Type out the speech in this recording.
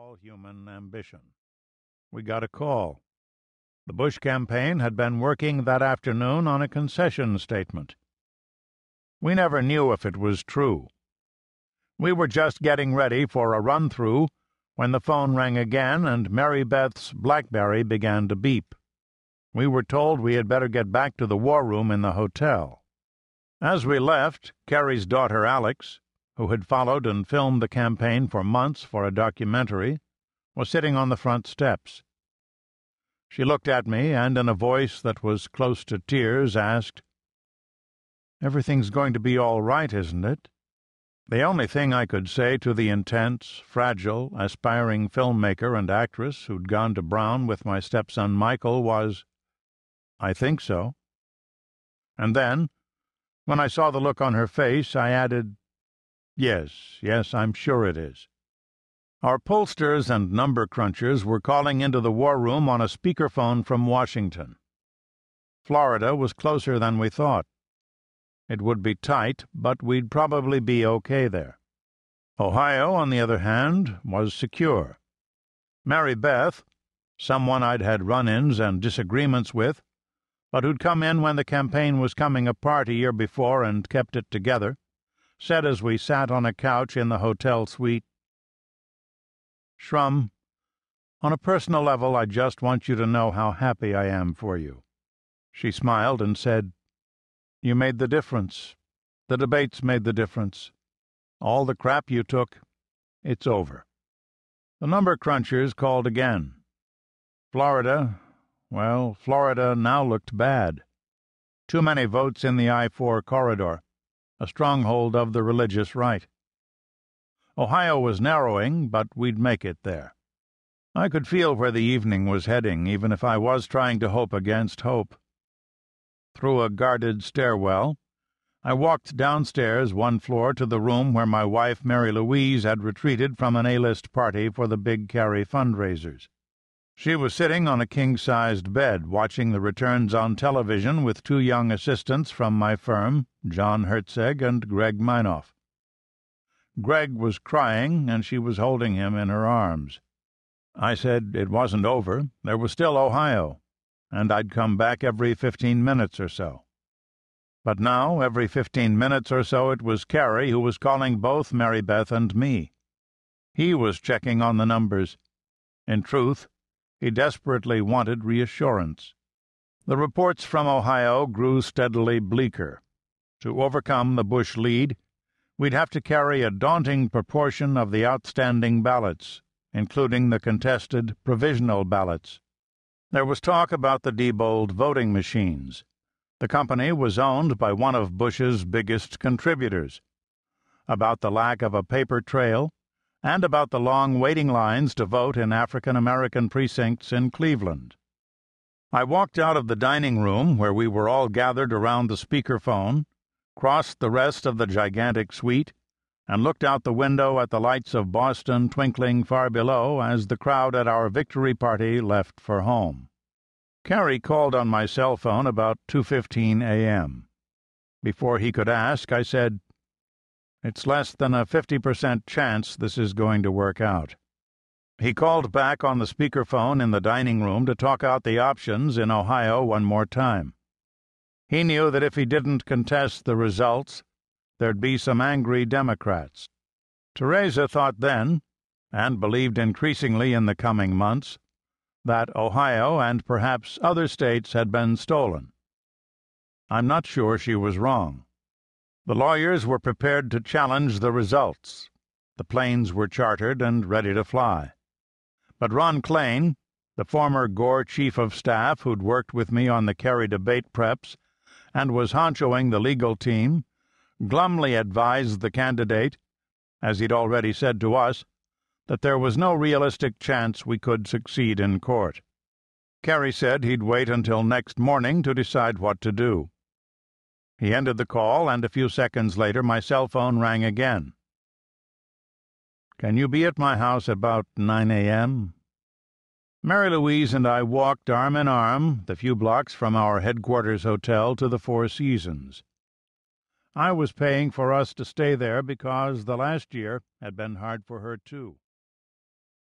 all human ambition. We got a call. The Bush campaign had been working that afternoon on a concession statement. We never knew if it was true. We were just getting ready for a run through when the phone rang again and Mary Beth's Blackberry began to beep. We were told we had better get back to the war room in the hotel. As we left, Kerry's daughter Alex, who had followed and filmed the campaign for months for a documentary, was sitting on the front steps. She looked at me and, in a voice that was close to tears, asked, Everything's going to be all right, isn't it? The only thing I could say to the intense, fragile, aspiring filmmaker and actress who'd gone to Brown with my stepson Michael was, I think so. And then, when I saw the look on her face, I added, Yes, yes, I'm sure it is. Our pollsters and number crunchers were calling into the war room on a speakerphone from Washington. Florida was closer than we thought. It would be tight, but we'd probably be okay there. Ohio, on the other hand, was secure. Mary Beth, someone I'd had run ins and disagreements with, but who'd come in when the campaign was coming apart a year before and kept it together, said as we sat on a couch in the hotel suite, Shrum, on a personal level, I just want you to know how happy I am for you. She smiled and said, you made the difference. The debates made the difference. All the crap you took, it's over. The number crunchers called again. Florida, well, Florida now looked bad. Too many votes in the I 4 corridor, a stronghold of the religious right. Ohio was narrowing, but we'd make it there. I could feel where the evening was heading, even if I was trying to hope against hope through a guarded stairwell. I walked downstairs one floor to the room where my wife Mary Louise had retreated from an A-list party for the Big Kerry fundraisers. She was sitting on a king-sized bed watching the returns on television with two young assistants from my firm, John Hertzeg and Greg Minoff. Greg was crying, and she was holding him in her arms. I said it wasn't over. There was still Ohio and I'd come back every fifteen minutes or so. But now, every fifteen minutes or so, it was Kerry who was calling both Mary Beth and me. He was checking on the numbers. In truth, he desperately wanted reassurance. The reports from Ohio grew steadily bleaker. To overcome the Bush lead, we'd have to carry a daunting proportion of the outstanding ballots, including the contested provisional ballots. There was talk about the Diebold voting machines. The company was owned by one of Bush's biggest contributors. About the lack of a paper trail, and about the long waiting lines to vote in African American precincts in Cleveland. I walked out of the dining room where we were all gathered around the speakerphone, crossed the rest of the gigantic suite, and looked out the window at the lights of Boston twinkling far below as the crowd at our victory party left for home. Kerry called on my cell phone about 2:15 a.m. Before he could ask, I said, "It's less than a 50% chance this is going to work out." He called back on the speakerphone in the dining room to talk out the options in Ohio one more time. He knew that if he didn't contest the results, there'd be some angry Democrats. Teresa thought then, and believed increasingly in the coming months, that Ohio and perhaps other states had been stolen. I'm not sure she was wrong. The lawyers were prepared to challenge the results. The planes were chartered and ready to fly. But Ron Klain, the former Gore chief of staff who'd worked with me on the Kerry debate preps and was honchoing the legal team, glumly advised the candidate, as he'd already said to us, that there was no realistic chance we could succeed in court. Kerry said he'd wait until next morning to decide what to do. He ended the call, and a few seconds later my cell phone rang again. Can you be at my house about 9 a.m.? Mary Louise and I walked arm in arm the few blocks from our headquarters hotel to the Four Seasons. I was paying for us to stay there because the last year had been hard for her, too.